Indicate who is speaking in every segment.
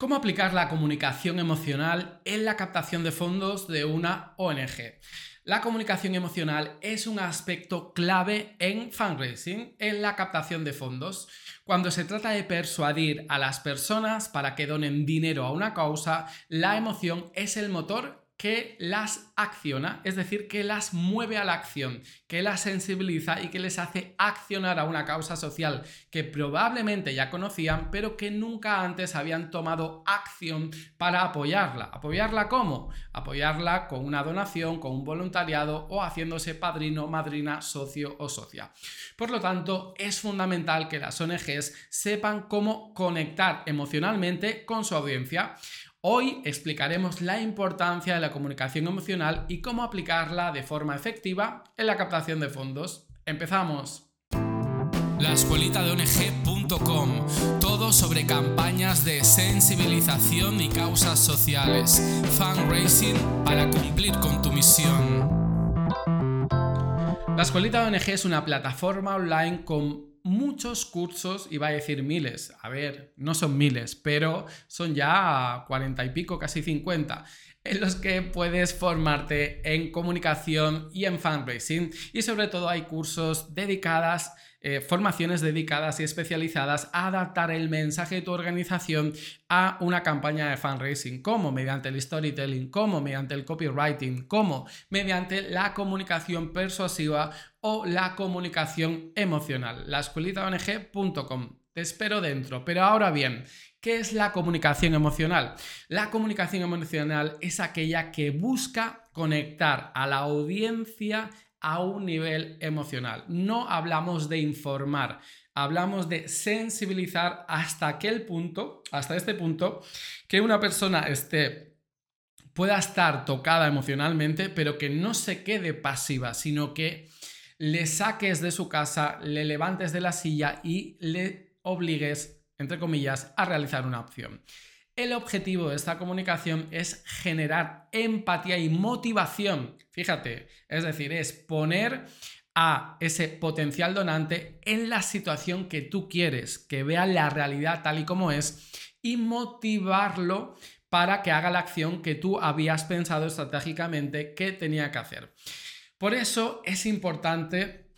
Speaker 1: ¿Cómo aplicar la comunicación emocional en la captación de fondos de una ONG? La comunicación emocional es un aspecto clave en fundraising, en la captación de fondos. Cuando se trata de persuadir a las personas para que donen dinero a una causa, la emoción es el motor que las acciona, es decir, que las mueve a la acción, que las sensibiliza y que les hace accionar a una causa social que probablemente ya conocían, pero que nunca antes habían tomado acción para apoyarla. ¿Apoyarla cómo? Apoyarla con una donación, con un voluntariado o haciéndose padrino, madrina, socio o socia. Por lo tanto, es fundamental que las ONGs sepan cómo conectar emocionalmente con su audiencia. Hoy explicaremos la importancia de la comunicación emocional y cómo aplicarla de forma efectiva en la captación de fondos. ¡Empezamos!
Speaker 2: La escuelita de ONG.com, todo sobre campañas de sensibilización y causas sociales, fundraising para cumplir con tu misión.
Speaker 1: La escuelita de ONG es una plataforma online con muchos cursos, iba a decir miles, a ver, no son miles, pero son ya cuarenta y pico, casi 50, en los que puedes formarte en comunicación y en fundraising. Y sobre todo hay cursos dedicadas eh, formaciones dedicadas y especializadas a adaptar el mensaje de tu organización a una campaña de fundraising, como mediante el storytelling, como mediante el copywriting, como mediante la comunicación persuasiva o la comunicación emocional. La ONG.com. Te espero dentro. Pero ahora bien, ¿qué es la comunicación emocional? La comunicación emocional es aquella que busca conectar a la audiencia a un nivel emocional. No hablamos de informar, hablamos de sensibilizar hasta aquel punto, hasta este punto, que una persona esté pueda estar tocada emocionalmente, pero que no se quede pasiva, sino que le saques de su casa, le levantes de la silla y le obligues, entre comillas, a realizar una opción. El objetivo de esta comunicación es generar empatía y motivación. Fíjate, es decir, es poner a ese potencial donante en la situación que tú quieres, que vea la realidad tal y como es y motivarlo para que haga la acción que tú habías pensado estratégicamente que tenía que hacer. Por eso es importante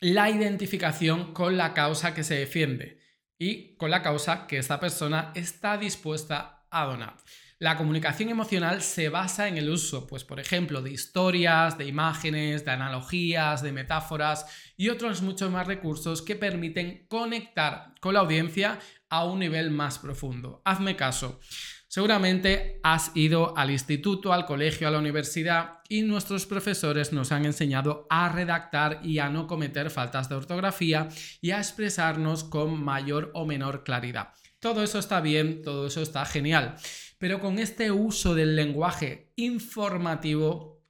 Speaker 1: la identificación con la causa que se defiende y con la causa que esta persona está dispuesta a donar. La comunicación emocional se basa en el uso, pues por ejemplo, de historias, de imágenes, de analogías, de metáforas y otros muchos más recursos que permiten conectar con la audiencia a un nivel más profundo. Hazme caso. Seguramente has ido al instituto, al colegio, a la universidad y nuestros profesores nos han enseñado a redactar y a no cometer faltas de ortografía y a expresarnos con mayor o menor claridad. Todo eso está bien, todo eso está genial, pero con este uso del lenguaje informativo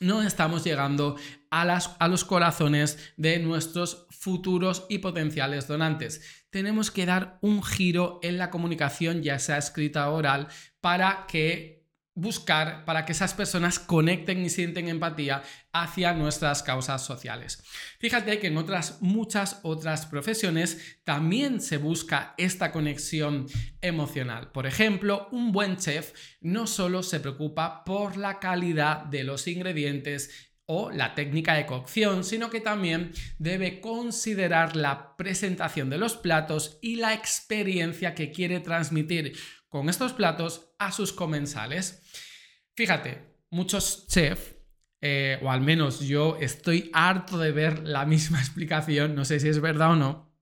Speaker 1: no estamos llegando a, los corazones de nuestros futuros y potenciales donantes. Tenemos que dar un giro en la comunicación, ya sea escrita o oral, para que buscar para que esas personas conecten y sienten empatía hacia nuestras causas sociales. Fíjate que en otras muchas otras profesiones también se busca esta conexión emocional. Por ejemplo, un buen chef no solo se preocupa por la calidad de los ingredientes o la técnica de cocción, sino que también debe considerar la presentación de los platos y la experiencia que quiere transmitir con estos platos a sus comensales. Fíjate, muchos chefs, eh, o al menos yo estoy harto de ver la misma explicación, no sé si es verdad o no,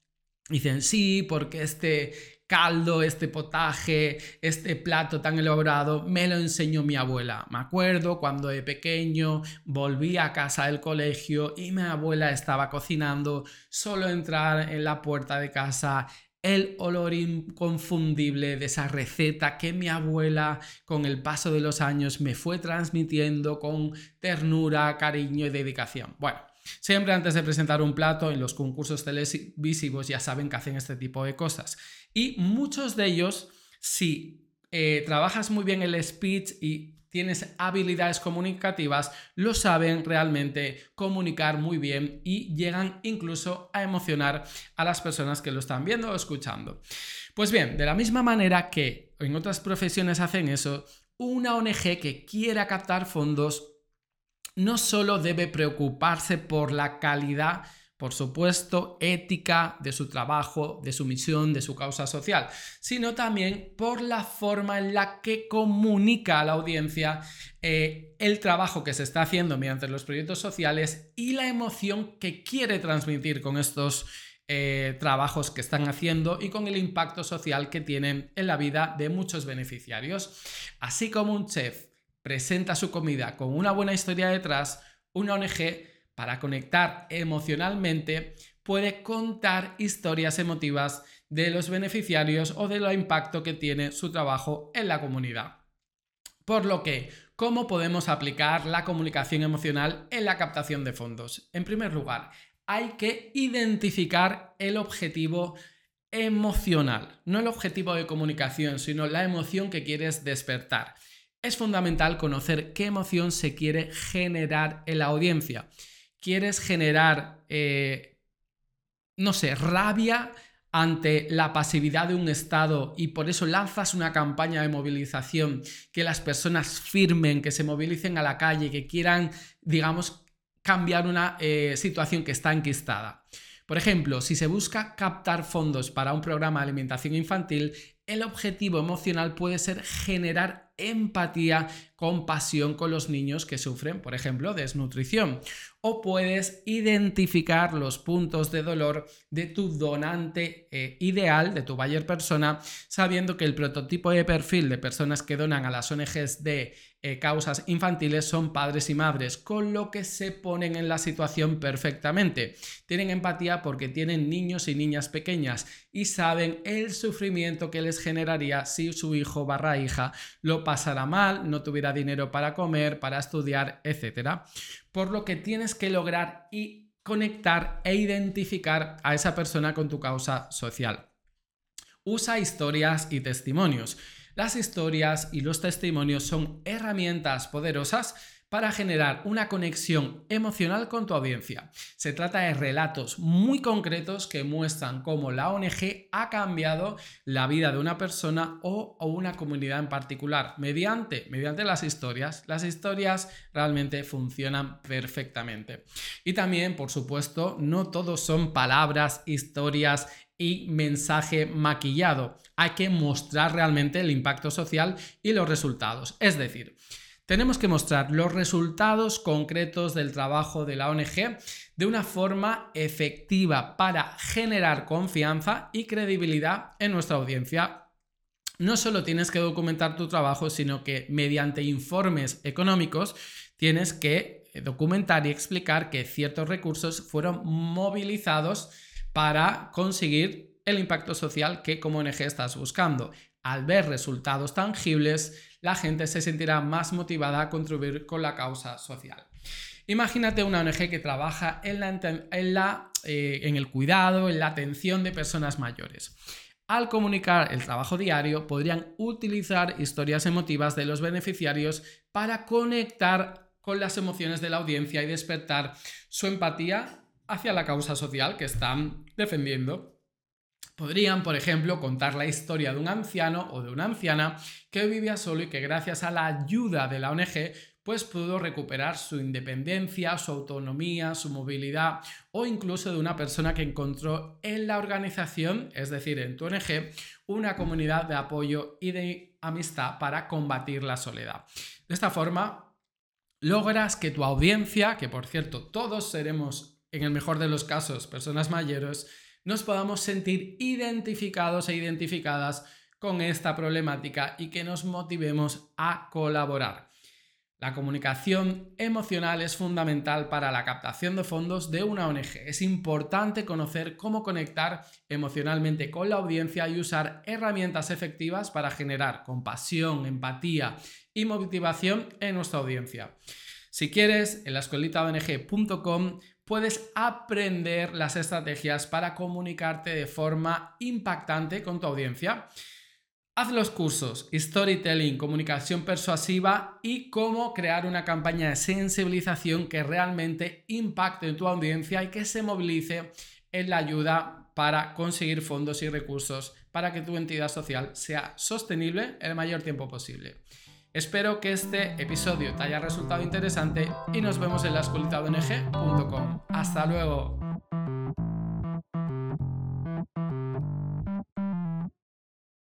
Speaker 1: dicen sí, porque este caldo, este potaje, este plato tan elaborado, me lo enseñó mi abuela. Me acuerdo cuando de pequeño volví a casa del colegio y mi abuela estaba cocinando, solo entrar en la puerta de casa el olor inconfundible de esa receta que mi abuela con el paso de los años me fue transmitiendo con ternura, cariño y dedicación. Bueno, siempre antes de presentar un plato en los concursos televisivos ya saben que hacen este tipo de cosas. Y muchos de ellos, si eh, trabajas muy bien el speech y tienes habilidades comunicativas, lo saben realmente comunicar muy bien y llegan incluso a emocionar a las personas que lo están viendo o escuchando. Pues bien, de la misma manera que en otras profesiones hacen eso, una ONG que quiera captar fondos no solo debe preocuparse por la calidad por supuesto, ética de su trabajo, de su misión, de su causa social, sino también por la forma en la que comunica a la audiencia eh, el trabajo que se está haciendo mediante los proyectos sociales y la emoción que quiere transmitir con estos eh, trabajos que están haciendo y con el impacto social que tienen en la vida de muchos beneficiarios. Así como un chef presenta su comida con una buena historia detrás, una ONG para conectar emocionalmente, puede contar historias emotivas de los beneficiarios o del impacto que tiene su trabajo en la comunidad. Por lo que, ¿cómo podemos aplicar la comunicación emocional en la captación de fondos? En primer lugar, hay que identificar el objetivo emocional, no el objetivo de comunicación, sino la emoción que quieres despertar. Es fundamental conocer qué emoción se quiere generar en la audiencia quieres generar, eh, no sé, rabia ante la pasividad de un Estado y por eso lanzas una campaña de movilización, que las personas firmen, que se movilicen a la calle, que quieran, digamos, cambiar una eh, situación que está enquistada. Por ejemplo, si se busca captar fondos para un programa de alimentación infantil, el objetivo emocional puede ser generar empatía, compasión con los niños que sufren, por ejemplo, desnutrición. O puedes identificar los puntos de dolor de tu donante eh, ideal, de tu buyer persona, sabiendo que el prototipo de perfil de personas que donan a las ONGs de eh, causas infantiles son padres y madres, con lo que se ponen en la situación perfectamente. Tienen empatía porque tienen niños y niñas pequeñas y saben el sufrimiento que les generaría si su hijo barra hija lo pasara mal, no tuviera dinero para comer, para estudiar, etc. Por lo que tienes que lograr y conectar e identificar a esa persona con tu causa social. Usa historias y testimonios. Las historias y los testimonios son herramientas poderosas para generar una conexión emocional con tu audiencia. Se trata de relatos muy concretos que muestran cómo la ONG ha cambiado la vida de una persona o, una comunidad en particular mediante, mediante las historias. Las historias realmente funcionan perfectamente. Y también, por supuesto, no todos son palabras, historias y mensaje maquillado. Hay que mostrar realmente el impacto social y los resultados. Es decir, tenemos que mostrar los resultados concretos del trabajo de la ONG de una forma efectiva para generar confianza y credibilidad en nuestra audiencia. No solo tienes que documentar tu trabajo, sino que mediante informes económicos tienes que documentar y explicar que ciertos recursos fueron movilizados para conseguir el impacto social que como ONG estás buscando. Al ver resultados tangibles, la gente se sentirá más motivada a contribuir con la causa social. Imagínate una ONG que trabaja en, la, eh, en el cuidado, en la atención de personas mayores. Al comunicar el trabajo diario, podrían utilizar historias emotivas de los beneficiarios para conectar con las emociones de la audiencia y despertar su empatía hacia la causa social que están defendiendo. Podrían, por ejemplo, contar la historia de un anciano o de una anciana que vivía solo y que gracias a la ayuda de la ONG pues pudo recuperar su independencia, su autonomía, su movilidad o incluso de una persona que encontró en la organización, es decir, en tu ONG, una comunidad de apoyo y de amistad para combatir la soledad. De esta forma, logras que tu audiencia, que por cierto todos seremos en el mejor de los casos, personas mayores, nos podamos sentir identificados e identificadas con esta problemática y que nos motivemos a colaborar. La comunicación emocional es fundamental para la captación de fondos de una ONG. Es importante conocer cómo conectar emocionalmente con la audiencia y usar herramientas efectivas para generar compasión, empatía y motivación en nuestra audiencia. Si quieres, en la escuelitaong.com puedes aprender las estrategias para comunicarte de forma impactante con tu audiencia. Haz los cursos Storytelling, Comunicación Persuasiva y cómo crear una campaña de sensibilización que realmente impacte en tu audiencia y que se movilice en la ayuda para conseguir fondos y recursos para que tu entidad social sea sostenible el mayor tiempo posible. Espero que este episodio te haya resultado interesante y nos vemos en la Hasta luego.